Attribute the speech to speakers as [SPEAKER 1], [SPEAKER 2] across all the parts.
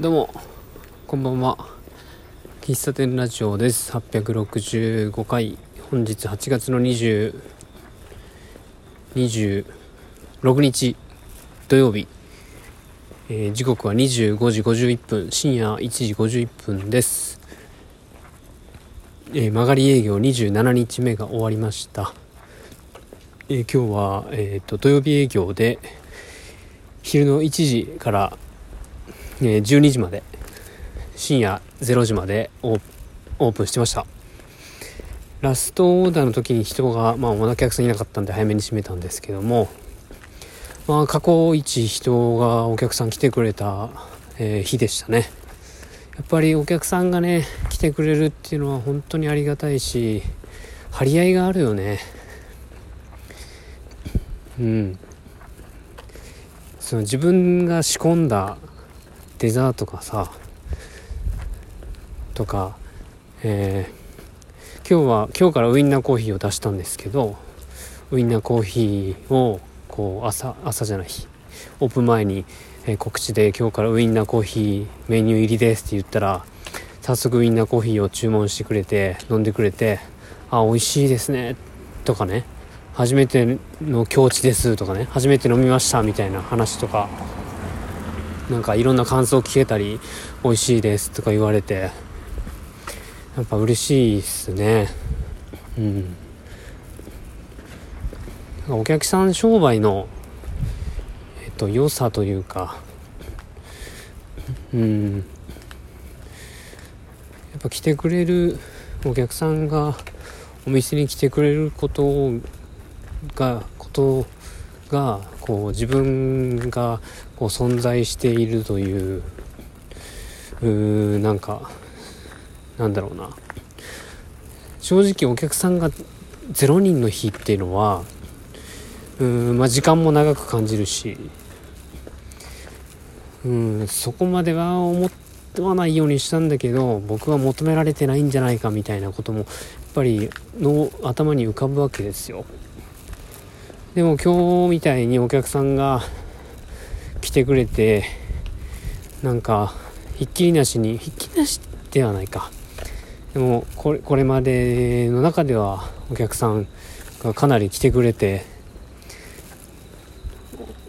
[SPEAKER 1] どうもこんばんは。喫茶店ラジオです。865回。本日8月の20 26日土曜日、えー、時刻は25時51分。深夜1時51分です、えー、曲がり営業27日目が終わりました、えー今日は、えー、と土曜日営業で昼の1時からえ12時まで深夜0時までオープンしてました。ラストオーダーの時に人が、まあ、お客さんいなかったんで早めに閉めたんですけども、まあ、過去一人がお客さん来てくれた、えー日でしたね。やっぱりお客さんがね来てくれるっていうのは本当にありがたいし張り合いがあるよね。うん。その自分が仕込んだデザートがさとか、えー今日は今日からウインナーコーヒーを出したんですけどウインナーコーヒーをこう朝朝じゃないオープン前に、えー告知で今日からウインナーコーヒーメニュー入りですって言ったら早速ウインナーコーヒーを注文してくれて飲んでくれてあ美味しいですねとかね初めての境地ですとかね初めて飲みましたみたいな話とかなんかいろんな感想聞けたり美味しいですとか言われてやっぱ嬉しいっすね。うん。お客さん商売のえっと良さというかうん。やっぱ来てくれるお客さんがお店に来てくれることがことがこう自分がこう存在しているといううーなんかなんだろうな。正直お客さんが0人の日っていうのはうーんまあ時間も長く感じるしうんそこまでは思ってはないようにしたんだけど僕は求められてないんじゃないかみたいなこともやっぱりの頭に浮かぶわけですよ。でも今日みたいにお客さんが来てくれてなんかひっきりなしにひっきりなしではないか。でもこれこれまでの中ではお客さんがかなり来てくれて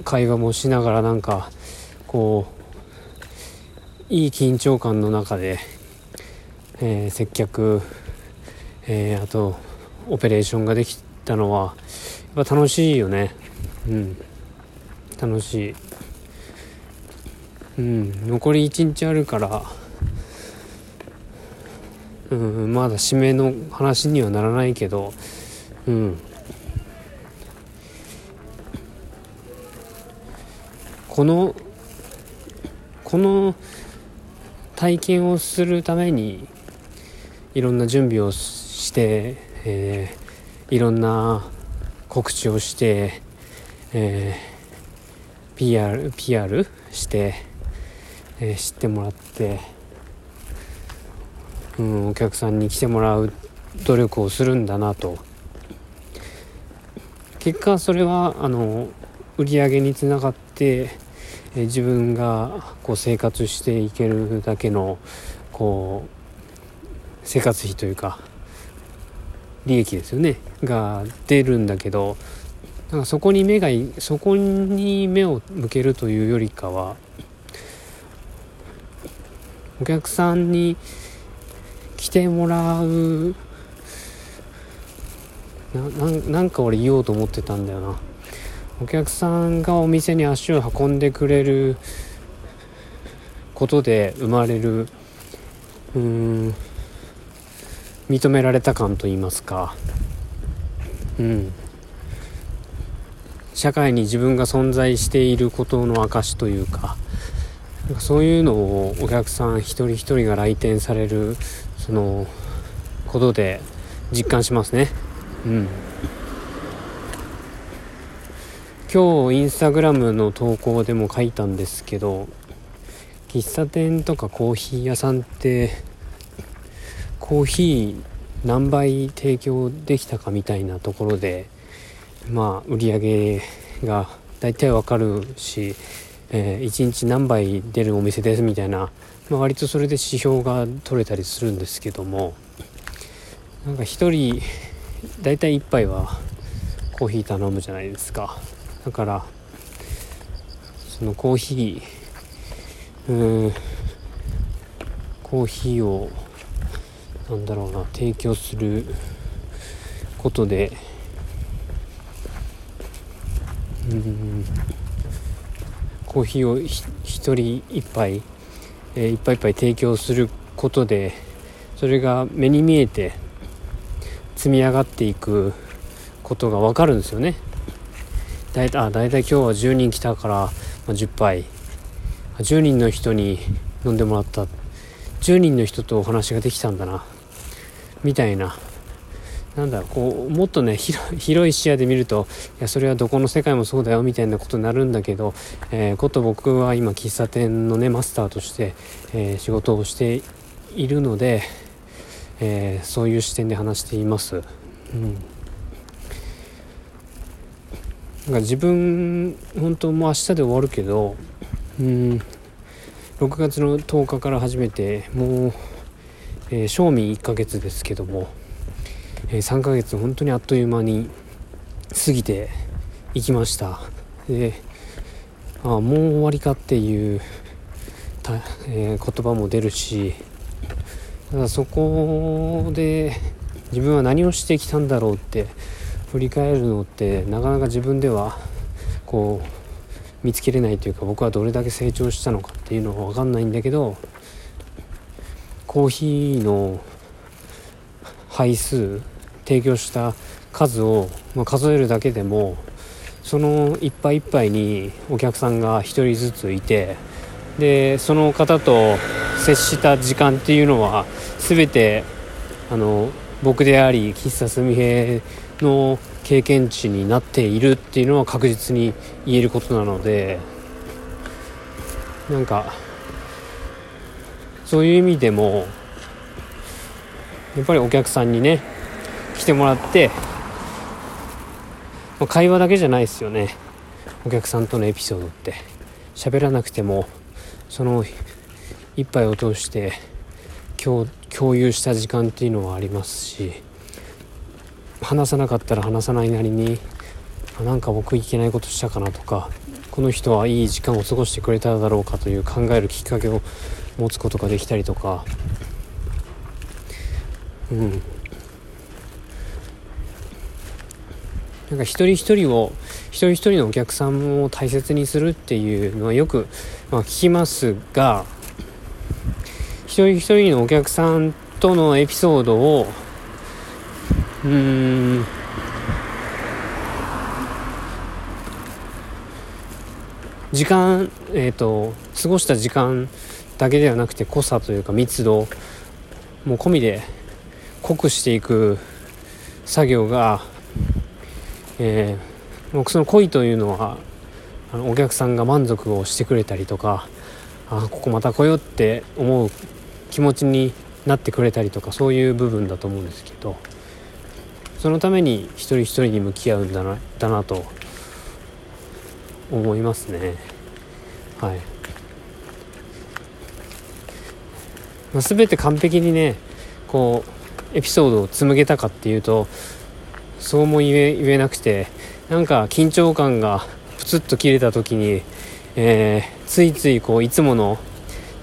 [SPEAKER 1] 会話もしながらなんかこういい緊張感の中で、えー接客、えーあとオペレーションができてたのはやっぱ楽しいよね。うん。楽しい。うん。残り1日あるからうん。まだ締めの話にはならないけどうん。このこの体験をするためにいろんな準備をして、えーいろんな告知をして、えー PR, PR して、えー知ってもらって、うん、お客さんに来てもらう努力をするんだなと。結果それはあの売り上げにつながって、えー自分がこう生活していけるだけのこう生活費というか利益ですよね。が出るんだけどなんかそこに目がそこに目を向けるというよりかはお客さんに来てもらうなんなんか俺言おうと思ってたんだよな。お客さんがお店に足を運んでくれることで生まれるうん認められた感と言いますか。うん。社会に自分が存在していることの証というかかそういうのをお客さん一人一人が来店されるそのことで実感しますね。うん。今日インスタグラムの投稿でも書いたんですけど喫茶店とかコーヒー屋さんってコーヒー何倍提供できたかみたいなところでまあ売り上げが大体わかるしえー、1日何杯出るお店ですみたいな、まあ、割とそれで指標が取れたりするんですけどもなんか1人大体1杯はコーヒー頼むじゃないですか。だからそのコーヒーうんコーヒーをなんだろうな提供することで。うん。コーヒーを一人一杯、えー、一杯一杯提供することでそれが目に見えて積み上がっていくことが分かるんですよね。だいたい大体今日は10人来たから、まあ、10杯。10人の人に飲んでもらった。10人の人とお話ができたんだな。みたいな。なんだろうこうもっとね広い視野で見るといやそれはどこの世界もそうだよみたいなことになるんだけど、えー、こと僕は今喫茶店のねマスターとして、えー、仕事をしているので、えー、そういう視点で話しています。うん。なんか自分本当もう明日で終わるけどうん。6月の10日から始めてもう、えー、賞味1ヶ月ですけども、えー、3ヶ月本当にあっという間に過ぎていきました。であもう終わりかっていうた、えー、言葉も出るしただそこで自分は何をしてきたんだろうって振り返るのってなかなか自分ではこう見つけれないというか僕はどれだけ成長したのかっていうのは分かんないんだけどコーヒーの杯数提供した数を、ま、数えるだけでもその一杯一杯にお客さんが1人ずついてでその方と接した時間っていうのは全てあの僕であり喫茶すみへの経験値になっているっていうのは確実に言えることなのでなんかそういう意味でもやっぱりお客さんにね来てもらってま会話だけじゃないですよね。お客さんとのエピソードって。喋らなくてもその一杯を通して共有した時間っていうのはありますし話さなかったら話さないなりになんか僕いけないことしたかなとかこの人はいい時間を過ごしてくれただろうかという考えるきっかけを持つことができたりとか。うん。なんか一人一人を一人一人のお客さんを大切にするっていうのはよく、まあ、聞きますが一人一人のお客さんとのエピソードをうーん時間えっ、ー、と過ごした時間だけではなくて濃さというか密度もう込みで濃くしていく作業が、えー、僕その濃いというのはあのお客さんが満足をしてくれたりとかあここまた来ようって思う気持ちになってくれたりとかそういう部分だと思うんですけどそのために一人一人に向き合うんだなだなと思いますね。はい、まあ、全て完璧にねこうエピソードを紡げたかっていうとそうも言え言えなくてなんか緊張感がプツッと切れた時に、えー、ついついこういつもの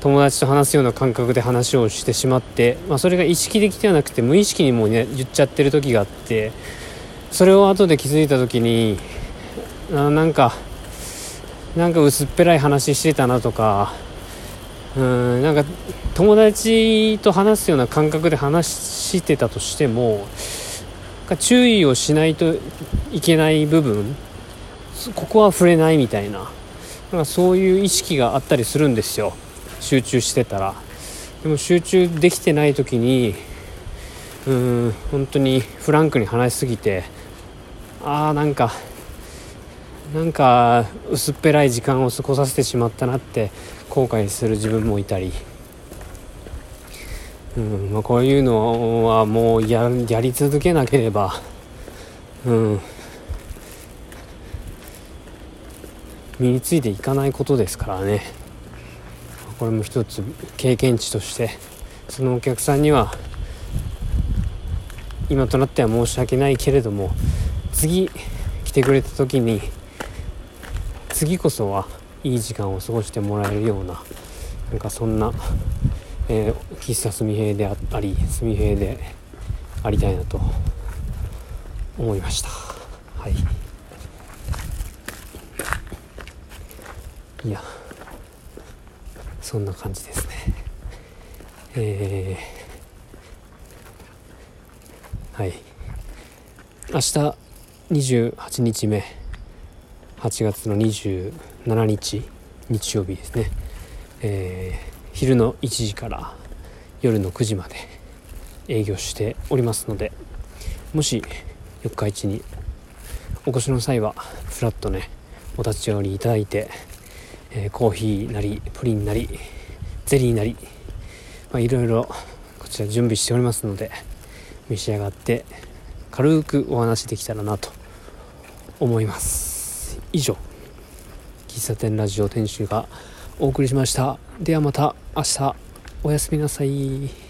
[SPEAKER 1] 友達と話すような感覚で話をしてしまって、まあ、それが意識的ではなくて無意識にもね言っちゃってる時があってそれを後で気づいた時にあなんかなんか薄っぺらい話してたなとかうんなんか友達と話すような感覚で話してたとしても注意をしないといけない部分ここは触れないみたいななんかそういう意識があったりするんですよ。集中してたら。でも集中できてない時にうん本当にフランクに話しすぎてああなんかなんか薄っぺらい時間を過ごさせてしまったなって後悔する自分もいたり、うんまあ、こういうのはもうやり続けなければ、うん、身についていかないことですからね。これも一つ経験値として。そのお客さんには今となっては申し訳ないけれども次来てくれた時に次こそはいい時間を過ごしてもらえるようななんかそんな、えー、喫茶すみへいであったりすみへいでありたいなと思いました。はい。いやそんな感じですね。えー、はい。明日28日目。8月の27日日曜日ですね、えー、昼の1時から夜の9時まで営業しておりますのでもし四日市にお越しの際はフラッとねお立ち寄りいただいて、えー、コーヒーなりプリンなりゼリーなり、まあ、いろいろこちら準備しておりますので召し上がって軽くお話できたらなと思います。以上喫茶店ラジオ店主がお送りしました。ではまた明日。おやすみなさい。